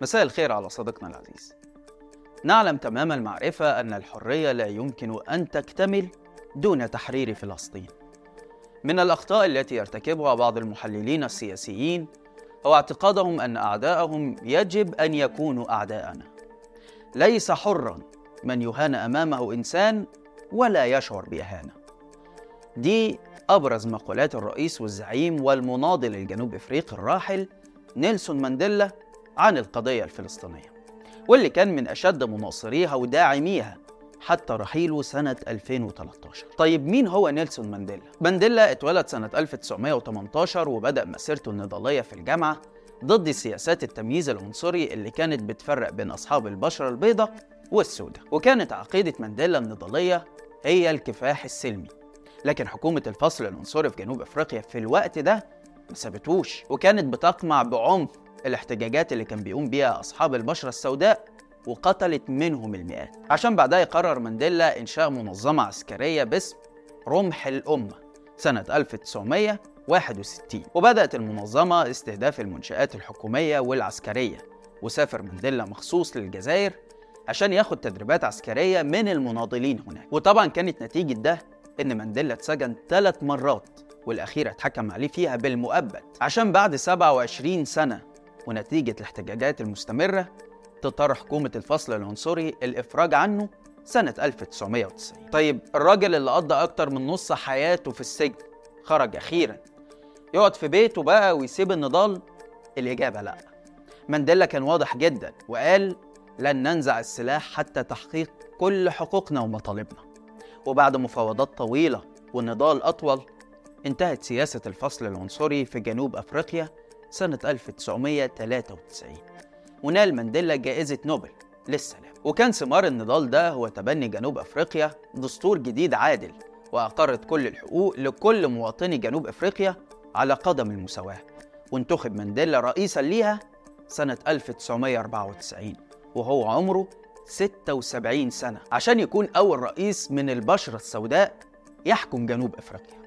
مساء الخير على صديقنا العزيز. نعلم تمام المعرفة أن الحرية لا يمكن أن تكتمل دون تحرير فلسطين. من الأخطاء التي يرتكبها بعض المحللين السياسيين هو اعتقادهم أن أعداءهم يجب أن يكونوا أعداءنا. ليس حرا من يهان أمامه إنسان ولا يشعر بإهانة. دي أبرز مقولات الرئيس والزعيم والمناضل الجنوب إفريقي الراحل نيلسون مانديلا عن القضية الفلسطينية واللي كان من أشد مناصريها وداعميها حتى رحيله سنة 2013 طيب مين هو نيلسون مانديلا؟ مانديلا اتولد سنة 1918 وبدأ مسيرته النضالية في الجامعة ضد سياسات التمييز العنصري اللي كانت بتفرق بين أصحاب البشرة البيضاء والسوداء. وكانت عقيدة مانديلا النضالية هي الكفاح السلمي. لكن حكومة الفصل العنصري في جنوب أفريقيا في الوقت ده ما سابتهوش وكانت بتقمع بعنف الاحتجاجات اللي كان بيقوم بيها أصحاب البشرة السوداء وقتلت منهم المئات. عشان بعدها يقرر مانديلا إنشاء منظمة عسكرية باسم رمح الأمة سنة 1961 وبدأت المنظمة استهداف المنشآت الحكومية والعسكرية. وسافر مانديلا مخصوص للجزائر عشان ياخد تدريبات عسكرية من المناضلين هناك. وطبعا كانت نتيجة ده إن مانديلا اتسجن ثلاث مرات والأخيرة اتحكم عليه فيها بالمؤبد. عشان بعد 27 سنة ونتيجة الاحتجاجات المستمرة تضطر حكومة الفصل العنصري الإفراج عنه سنة 1990 طيب الراجل اللي قضى أكتر من نص حياته في السجن خرج أخيرا. يقعد في بيته بقى ويسيب النضال؟ الإجابة لأ. مانديلا كان واضح جدا وقال لن ننزع السلاح حتى تحقيق كل حقوقنا ومطالبنا. وبعد مفاوضات طويلة ونضال أطول انتهت سياسة الفصل العنصري في جنوب أفريقيا سنة 1993 ونال مانديلا جائزة نوبل للسلام. وكان ثمار النضال ده هو تبني جنوب أفريقيا دستور جديد عادل وأقرت كل الحقوق لكل مواطني جنوب أفريقيا على قدم المساواة. وانتخب مانديلا رئيسا ليها سنة 1994 وهو عمره 76 سنة. عشان يكون أول رئيس من البشرة السوداء يحكم جنوب أفريقيا.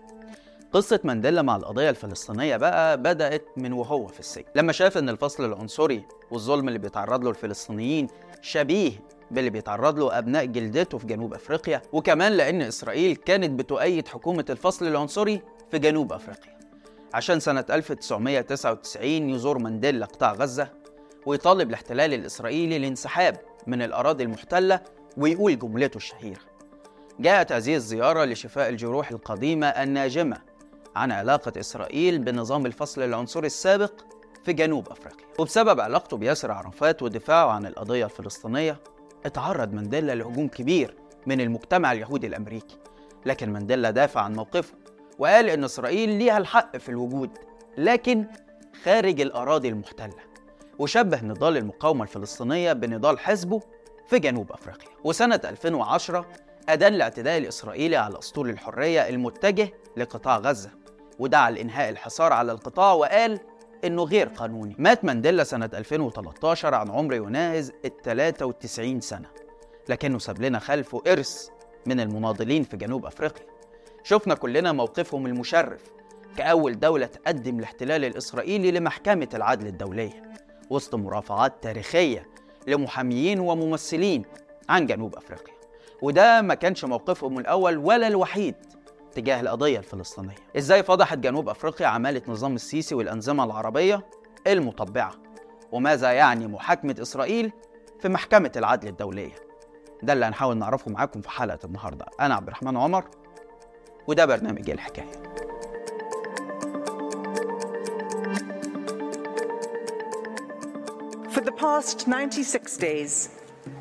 قصة مانديلا مع القضية الفلسطينية بقى بدأت من وهو في السجن. لما شاف إن الفصل العنصري والظلم اللي بيتعرض له الفلسطينيين شبيه باللي بيتعرض له أبناء جلدته في جنوب أفريقيا وكمان لأن إسرائيل كانت بتؤيد حكومة الفصل العنصري في جنوب أفريقيا. عشان سنة 1999 يزور مانديلا قطاع غزة ويطالب الاحتلال الإسرائيلي الانسحاب من الأراضي المحتلة ويقول جملته الشهيرة. جاءت هذه الزيارة لشفاء الجروح القديمة الناجمة عن علاقة إسرائيل بنظام الفصل العنصري السابق في جنوب أفريقيا. وبسبب علاقته بياسر عرفات ودفاعه عن القضية الفلسطينية اتعرض مانديلا لهجوم كبير من المجتمع اليهودي الأمريكي. لكن مانديلا دافع عن موقفه وقال إن إسرائيل ليها الحق في الوجود لكن خارج الأراضي المحتلة. وشبه نضال المقاومة الفلسطينية بنضال حزبه في جنوب أفريقيا. وسنة 2010 أدان الاعتداء الإسرائيلي على أسطول الحرية المتجه لقطاع غزة. ودعا لإنهاء الحصار على القطاع وقال إنه غير قانوني. مات مانديلا سنة 2013 عن عمر يناهز ال 93 سنة لكنه ساب لنا خلفه إرث من المناضلين في جنوب أفريقيا. شفنا كلنا موقفهم المشرف كأول دولة تقدم الاحتلال الإسرائيلي لمحكمة العدل الدولية وسط مرافعات تاريخية لمحاميين وممثلين عن جنوب أفريقيا. وده ما كانش موقفهم الأول ولا الوحيد. تجاه القضية الفلسطينية. إزاي فضحت جنوب أفريقيا عمالة نظام السيسي والأنظمة العربية المطبعة؟ وماذا يعني محاكمة إسرائيل في محكمة العدل الدولية؟ ده اللي هنحاول نعرفه معاكم في حلقة النهاردة. أنا عبد الرحمن عمر وده برنامج الحكاية. For the past 96 days,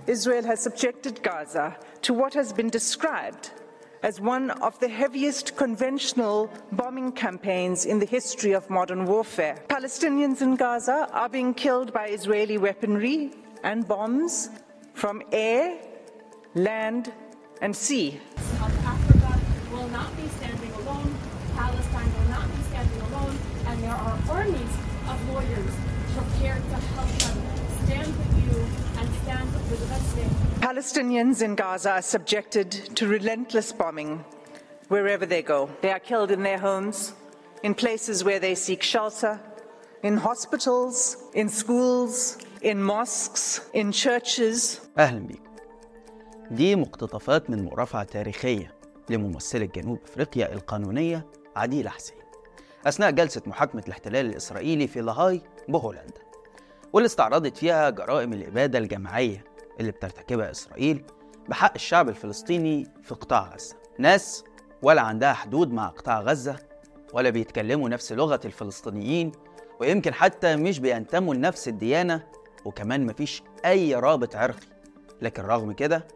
Israel has subjected Gaza to what has been described as one of the heaviest conventional bombing campaigns in the history of modern warfare. Palestinians in Gaza are being killed by Israeli weaponry and bombs from air, land, and sea. South Africa will not be standing alone. Palestine will not be standing alone. And there are armies of lawyers prepared to help them stand with you Palestinians in Gaza are subjected to relentless bombing wherever they go. They are killed in their homes, in places where they seek shelter, in hospitals, in schools, in mosques, in churches. أهلا بيكم دي مقتطفات من مرافعة تاريخية لممثلة جنوب أفريقيا القانونية عديلة حسين أثناء جلسة محاكمة الاحتلال الإسرائيلي في لاهاي بهولندا واللي استعرضت فيها جرائم الإبادة الجماعية اللي بترتكبها إسرائيل بحق الشعب الفلسطيني في قطاع غزة. ناس ولا عندها حدود مع قطاع غزة ولا بيتكلموا نفس لغة الفلسطينيين ويمكن حتى مش بينتموا لنفس الديانة وكمان مفيش أي رابط عرقي. لكن رغم كده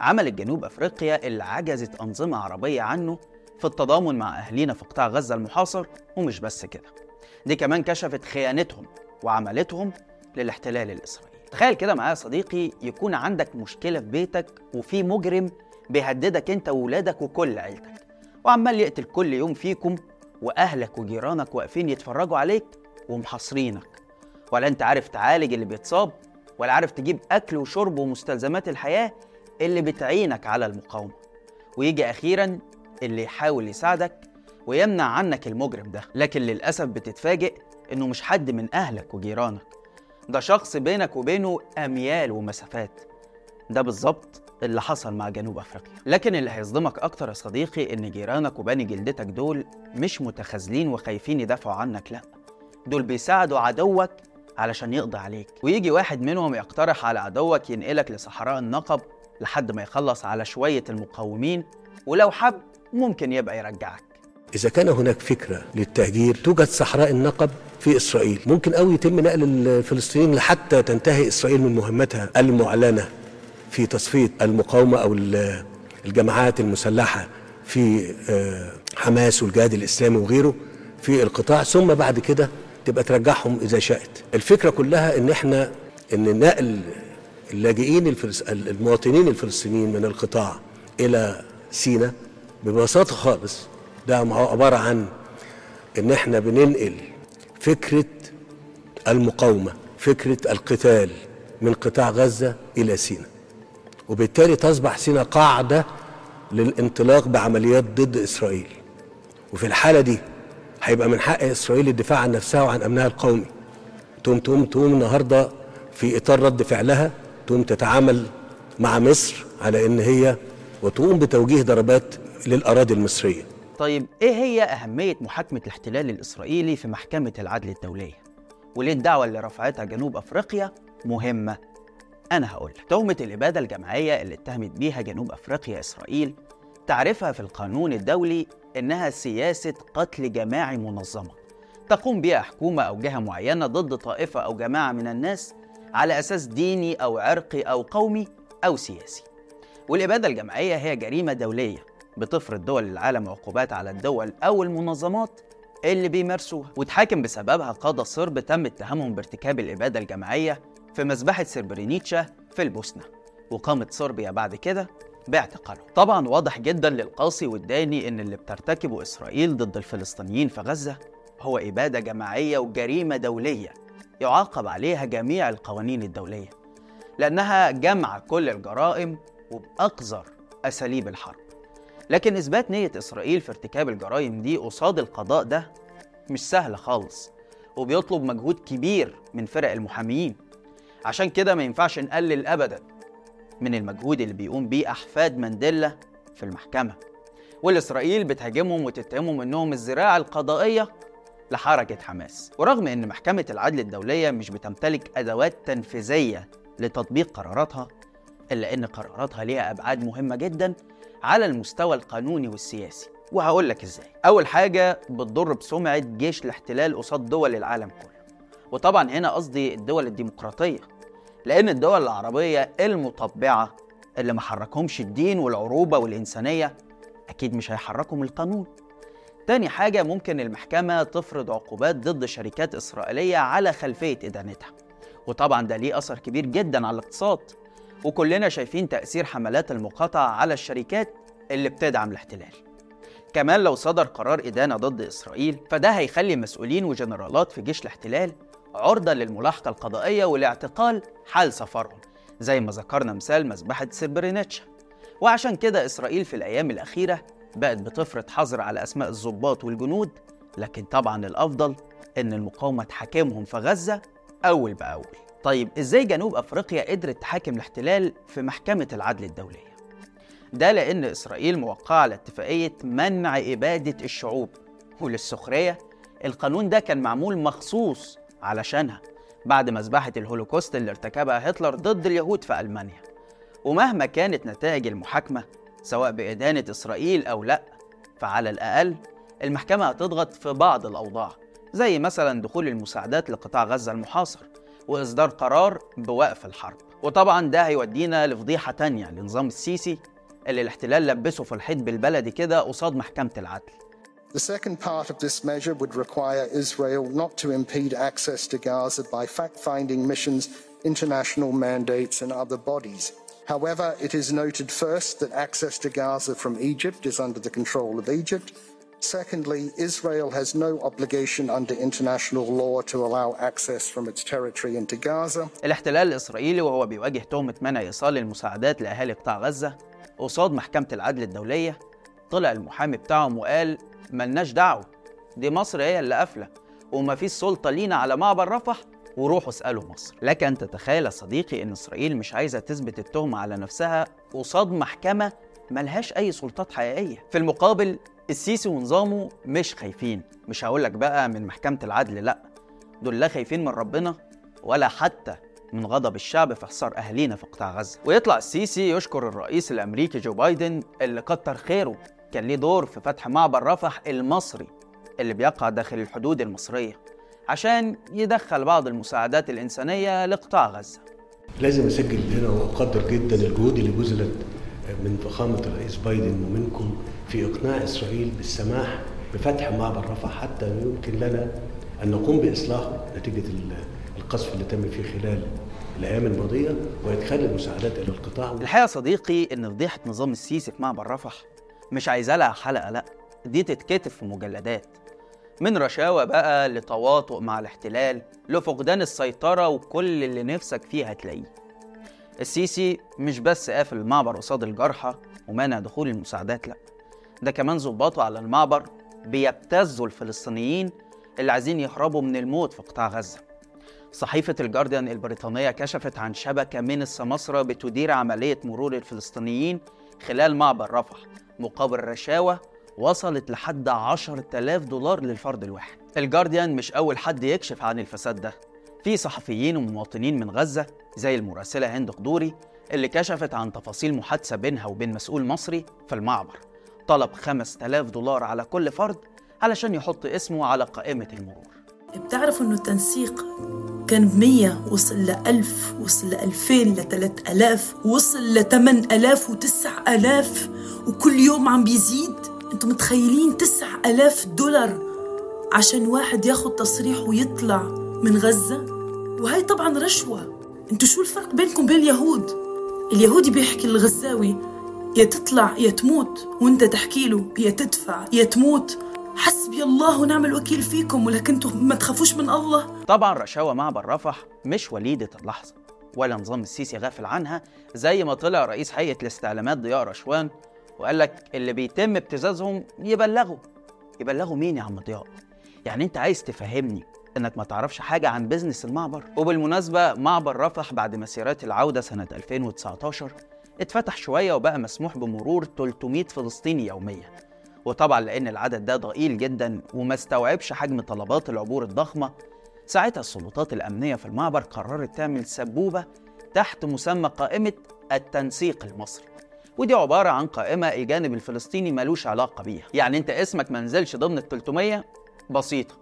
عملت جنوب أفريقيا اللي عجزت أنظمة عربية عنه في التضامن مع أهلينا في قطاع غزة المحاصر ومش بس كده. دي كمان كشفت خيانتهم وعملتهم للاحتلال الإسرائيلي. تخيل كده معايا يا صديقي يكون عندك مشكلة في بيتك وفي مجرم بيهددك أنت وولادك وكل عيلتك وعمال يقتل كل يوم فيكم وأهلك وجيرانك واقفين يتفرجوا عليك ومحاصرينك. ولا أنت عارف تعالج اللي بيتصاب ولا عارف تجيب أكل وشرب ومستلزمات الحياة اللي بتعينك على المقاومة. ويجي أخيرا اللي يحاول يساعدك ويمنع عنك المجرم ده لكن للأسف بتتفاجئ إنه مش حد من أهلك وجيرانك. ده شخص بينك وبينه أميال ومسافات. ده بالظبط اللي حصل مع جنوب أفريقيا. لكن اللي هيصدمك أكتر يا صديقي إن جيرانك وبني جلدتك دول مش متخاذلين وخايفين يدافعوا عنك لأ. دول بيساعدوا عدوك علشان يقضي عليك. ويجي واحد منهم يقترح على عدوك ينقلك لصحراء النقب لحد ما يخلص على شوية المقاومين ولو حب ممكن يبقى يرجعك. إذا كان هناك فكرة للتهجير توجد صحراء النقب في إسرائيل. ممكن أوي يتم نقل الفلسطينيين حتى تنتهي إسرائيل من مهمتها المعلنة في تصفية المقاومة أو ال- الجماعات المسلحة في آه، حماس والجهاد الإسلامي وغيره في القطاع. ثم بعد كده تبقى ترجعهم إذا شاءت الفكرة كلها إن إحنا إن نقل اللاجئين الفلس... المواطنين الفلسطينيين من القطاع إلى سيناء ببساطة خالص ده عبارة عن إن إحنا بننقل فكرة المقاومة فكرة القتال من قطاع غزة إلى سيناء. وبالتالي تصبح سيناء قاعدة للانطلاق بعمليات ضد إسرائيل. وفي الحالة دي هيبقى من حق إسرائيل الدفاع عن نفسها وعن أمنها القومي. تقوم تقوم تقوم النهاردة في إطار رد فعلها تقوم تتعامل مع مصر على إن هي وتقوم بتوجيه ضربات للأراضي المصرية. طيب إيه هي أهمية محاكمة الاحتلال الإسرائيلي في محكمة العدل الدولية؟ وليه الدعوة اللي رفعتها جنوب أفريقيا مهمة؟ أنا هقول لك. تهمة الإبادة الجماعية اللي اتهمت بيها جنوب أفريقيا إسرائيل تعرفها في القانون الدولي إنها سياسة قتل جماعي منظمة تقوم بها حكومة أو جهة معينة ضد طائفة أو جماعة من الناس على أساس ديني أو عرقي أو قومي أو سياسي. والإبادة الجماعية هي جريمة دولية بتفرض دول العالم عقوبات على الدول أو المنظمات اللي بيمارسوها وتحاكم بسببها قادة صرب تم اتهامهم بارتكاب الإبادة الجماعية في مذبحة سربرينيتشا في البوسنة وقامت صربيا بعد كده باعتقالهم. طبعا واضح جدا للقاصي والداني إن اللي بترتكبه إسرائيل ضد الفلسطينيين في غزة هو إبادة جماعية وجريمة دولية يعاقب عليها جميع القوانين الدولية لأنها جمع كل الجرائم وبأقذر أساليب الحرب. لكن إثبات نية إسرائيل في ارتكاب الجرائم دي قصاد القضاء ده مش سهل خالص وبيطلب مجهود كبير من فرق المحاميين عشان كده ما ينفعش نقلل أبدا من المجهود اللي بيقوم بيه أحفاد مانديلا في المحكمة. واللي إسرائيل بتهاجمهم وتتهمهم إنهم الذراع القضائية لحركة حماس. ورغم إن محكمة العدل الدولية مش بتمتلك أدوات تنفيذية لتطبيق قراراتها إلا إن قراراتها ليها أبعاد مهمة جدا على المستوى القانوني والسياسي. وهقول لك إزاي. أول حاجة بتضر بسمعة جيش الاحتلال قصاد دول العالم كله. وطبعا هنا قصدي الدول الديمقراطية. لأن الدول العربية المطبعة اللي ما حركهمش الدين والعروبة والإنسانية أكيد مش هيحركهم القانون. تاني حاجة ممكن المحكمة تفرض عقوبات ضد شركات إسرائيلية على خلفية إدانتها. وطبعا ده ليه أثر كبير جدا على الاقتصاد. وكلنا شايفين تأثير حملات المقاطعة على الشركات اللي بتدعم الاحتلال. كمان لو صدر قرار إدانة ضد إسرائيل فده هيخلي مسؤولين وجنرالات في جيش الاحتلال عرضة للملاحقة القضائية والاعتقال حال سفرهم زي ما ذكرنا مثال مذبحة سربرينيتشا وعشان كده إسرائيل في الأيام الأخيرة بقت بتفرض حظر على أسماء الضباط والجنود لكن طبعا الأفضل إن المقاومة تحاكمهم في غزة أول بأول. طيب إزاي جنوب أفريقيا قدرت تحاكم الاحتلال في محكمة العدل الدولية؟ ده لأن إسرائيل موقعة على اتفاقية منع إبادة الشعوب وللسخرية القانون ده كان معمول مخصوص علشانها بعد مذبحة الهولوكوست اللي ارتكبها هتلر ضد اليهود في ألمانيا. ومهما كانت نتائج المحاكمة سواء بإدانة إسرائيل أو لأ فعلى الأقل المحكمة هتضغط في بعض الأوضاع زي مثلا دخول المساعدات لقطاع غزة المحاصر. وإصدار قرار بوقف الحرب وطبعا ده هيودينا لفضيحة تانية لنظام السيسي اللي الاحتلال لبسه في الحيط بالبلدي كده قصاد محكمة العدل The second part of this measure would require Israel not to impede access to Gaza by fact finding missions, international mandates, and other bodies. However, it is noted first that access to Gaza from Egypt is under the control of Egypt. Secondly, Israel has no obligation under international law to allow access from its territory into Gaza. الاحتلال الإسرائيلي وهو بيواجه تهمة منع إيصال المساعدات لأهالي قطاع غزة قصاد محكمة العدل الدولية. طلع المحامي بتاعهم وقال ملناش دعوة دي مصر هي اللي قافلة ومفيش سلطة لينا على معبر رفح. وروحوا اسألوا مصر. لك أن تتخيل صديقي أن إسرائيل مش عايزة تثبت التهمة على نفسها قصاد محكمة ملهاش أي سلطات حقيقية. في المقابل السيسي ونظامه مش خايفين. مش هقولك بقى من محكمة العدل لأ. دول لا خايفين من ربنا ولا حتى من غضب الشعب في حصار أهالينا في قطاع غزة. ويطلع السيسي يشكر الرئيس الأمريكي جو بايدن اللي كتر خيره. كان ليه دور في فتح معبر رفح المصري اللي بيقع داخل الحدود المصرية عشان يدخل بعض المساعدات الإنسانية لقطاع غزة. لازم أسجل هنا وأقدر جدا الجهود اللي بذلت من فخامة الرئيس بايدن ومنكم في إقناع إسرائيل بالسماح بفتح معبر رفح حتى يمكن لنا أن نقوم باصلاحه نتيجة القصف اللي تم فيه خلال الأيام الماضية وإدخال المساعدات إلى القطاع. الحقيقة يا صديقي إن فضيحة نظام السيسي في معبر رفح مش عايزة لها حلقة لأ دي تتكتب في مجلدات. من رشاوى بقى لتواطؤ مع الاحتلال لفقدان السيطرة وكل اللي نفسك فيه هتلاقيه. السيسي مش بس قافل المعبر قصاد الجرحى ومانع دخول المساعدات لأ ده كمان ظباطه على المعبر بيبتزوا الفلسطينيين اللي عايزين يهربوا من الموت في قطاع غزة. صحيفة الجارديان البريطانية كشفت عن شبكة من السماسرة بتدير عملية مرور الفلسطينيين خلال معبر رفح مقابل رشاوى وصلت لحد 10000 دولار للفرد الواحد. الجارديان مش أول حد يكشف عن الفساد ده. في صحفيين ومواطنين من غزة زي المراسلة هند قدوري اللي كشفت عن تفاصيل محادثة بينها وبين مسؤول مصري في المعبر. طلب 5000 دولار على كل فرد علشان يحط اسمه على قائمة المرور. بتعرفوا إنه التنسيق كان بمية وصل لألف وصل لألفين لتلات ألاف وصل لتمن ألاف وتسع ألاف وكل يوم عم بيزيد. أنتم متخيلين تسع ألاف دولار عشان واحد ياخد تصريح ويطلع من غزة؟ وهي طبعا رشوة. أنتوا شو الفرق بينكم بين اليهود؟ اليهودي بيحكي للغزاوي يا تطلع يا تموت. وانت تحكي له يا تدفع يا تموت. حسبي الله ونعم الوكيل فيكم ولكن ما تخافوش من الله. طبعا رشاوى معبر رفح مش وليدة اللحظة ولا نظام السيسي غافل عنها. زي ما طلع رئيس هيئة الاستعلامات ضياء رشوان وقال لك اللي بيتم ابتزازهم يبلغوا. يبلغوا مين يا عم ضياء؟ يعني انت عايز تفهمني انك ما تعرفش حاجة عن بيزنس المعبر؟ وبالمناسبة معبر رفح بعد مسيرات العودة سنة 2019 اتفتح شوية وبقى مسموح بمرور 300 فلسطيني يوميا. وطبعا لأن العدد ده ضئيل جدا وما استوعبش حجم طلبات العبور الضخمة ساعتها السلطات الأمنية في المعبر قررت تعمل سبوبة تحت مسمى قائمة التنسيق المصري. ودي عبارة عن قائمة الجانب الفلسطيني ملوش علاقة بيها. يعني أنت اسمك ما نزلش ضمن ال 300 بسيطة.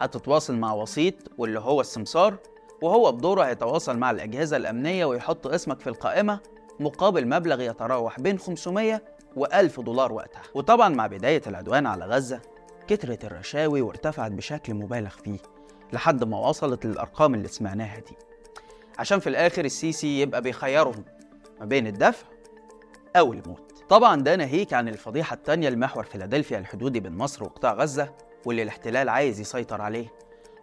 هتتواصل مع وسيط واللي هو السمسار وهو بدوره هيتواصل مع الأجهزة الأمنية ويحط اسمك في القائمة مقابل مبلغ يتراوح بين 500 و1000 دولار وقتها. وطبعا مع بداية العدوان على غزة كترت الرشاوي وارتفعت بشكل مبالغ فيه لحد ما وصلت للأرقام اللي سمعناها دي. عشان في الآخر السيسي يبقى بيخيرهم ما بين الدفع أو الموت. طبعا ده ناهيك عن الفضيحة التانية لمحور فيلادلفيا الحدودي بين مصر وقطاع غزة واللي الاحتلال عايز يسيطر عليه.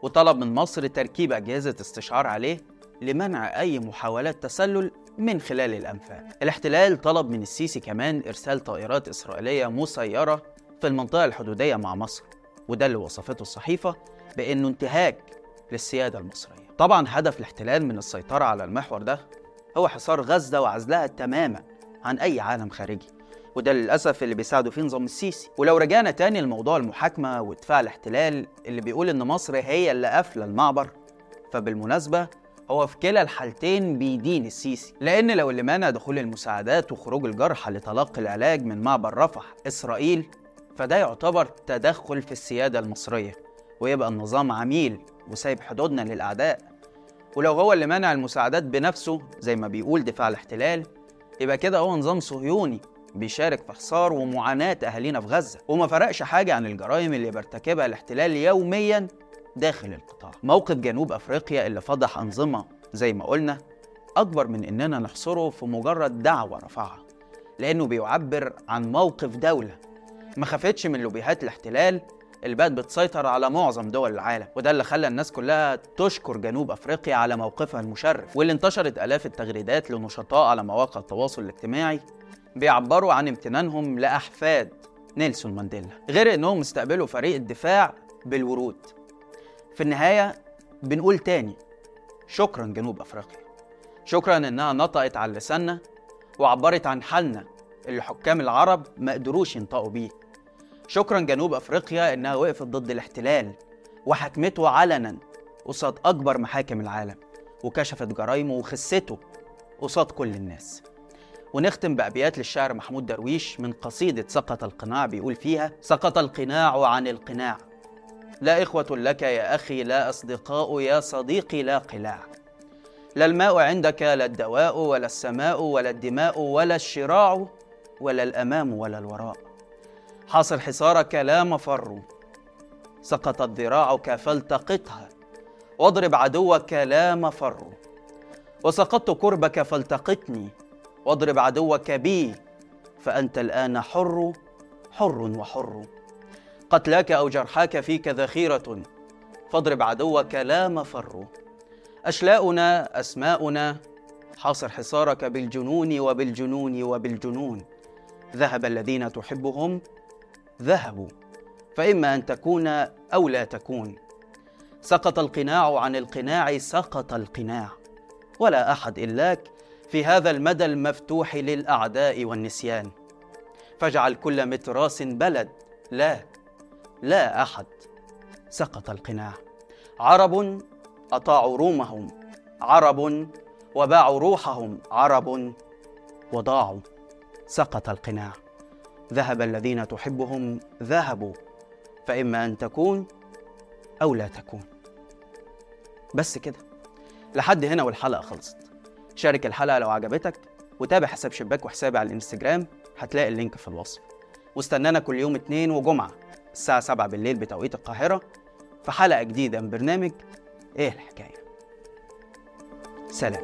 وطلب من مصر تركيب أجهزة استشعار عليه لمنع أي محاولات تسلل من خلال الأنفاق. الاحتلال طلب من السيسي كمان إرسال طائرات إسرائيلية مسيرة في المنطقة الحدودية مع مصر وده اللي وصفته الصحيفة بأنه انتهاك للسيادة المصرية طبعا هدف الاحتلال من السيطرة على المحور ده هو حصار غزة وعزلها تماما عن أي عالم خارجي وده للأسف اللي بيساعدوا فيه نظام السيسي ولو رجعنا تاني لموضوع المحاكمة ودفاع الاحتلال اللي بيقول إن مصر هي اللي قافلة المعبر فبالمناسبة هو في كلا الحالتين بيدين السيسي. لأن لو اللي مانع دخول المساعدات وخروج الجرحى لتلقي العلاج من معبر رفح إسرائيل فده يعتبر تدخل في السيادة المصرية ويبقى النظام عميل وسايب حدودنا للأعداء. ولو هو اللي منع المساعدات بنفسه زي ما بيقول دفاع الاحتلال يبقى كده هو نظام صهيوني بيشارك في حصار ومعاناة أهالينا في غزة. وما فرقش حاجة عن الجرائم اللي بيرتكبها الاحتلال يوميا داخل القطاع. موقف جنوب أفريقيا اللي فضح أنظمة زي ما قلنا أكبر من إننا نحصره في مجرد دعوة رفعها لأنه بيعبر عن موقف دولة ما خافتش من لوبيهات الاحتلال اللي بقت بتسيطر على معظم دول العالم وده اللي خلى الناس كلها تشكر جنوب أفريقيا على موقفها المشرف. واللي انتشرت آلاف التغريدات لنشطاء على مواقع التواصل الاجتماعي بيعبروا عن امتنانهم لأحفاد نيلسون مانديلا غير إنهم استقبلوا فريق الدفاع بالورود. في النهاية بنقول تاني شكرا جنوب أفريقيا. شكرا إنها نطقت على لساننا وعبرت عن حالنا اللي حكام العرب ما قدروش ينطقوا بيه. شكرا جنوب أفريقيا إنها وقفت ضد الاحتلال وحكمته علنا قصاد أكبر محاكم العالم وكشفت جرايمه وخسته قصاد كل الناس. ونختم بأبيات للشاعر محمود درويش من قصيدة سقط القناع بيقول فيها سقط القناع عن القناع. لا إخوة لك يا أخي لا أصدقاء يا صديقي لا قلاع. لا الماء عندك لا الدواء ولا السماء ولا الدماء ولا الشراع ولا الأمام ولا الوراء. حاصر حصارك لا مفر. سقطت ذراعك فالتقطها. واضرب عدوك لا مفر. وسقطت كربك فالتقطني. واضرب عدوك بي فأنت الآن حر حر وحر. قتلاك أو جرحاك فيك ذخيرة. فاضرب عدوك لا مفر. أشلاؤنا أسماؤنا حاصر حصارك بالجنون وبالجنون وبالجنون. ذهب الذين تحبهم ذهبوا. فإما أن تكون أو لا تكون. سقط القناع عن القناع سقط القناع. ولا أحد إلاك في هذا المدى المفتوح للأعداء والنسيان. فاجعل كل متراس بلد. لا. لا أحد. سقط القناع. عرب أطاعوا رومهم. عرب وباعوا روحهم. عرب وضاعوا. سقط القناع. ذهب الذين تحبهم. ذهبوا. فإما أن تكون أو لا تكون. بس كده. لحد هنا والحلقة خلصت. شارك الحلقة لو عجبتك وتابع حساب شباك وحسابي على الإنستجرام. هتلاقي اللينك في الوصف. واستنانا كل يوم اتنين وجمعة. الساعة 7 بالليل بتوقيت القاهرة في حلقة جديدة من برنامج إيه الحكاية؟ سلام.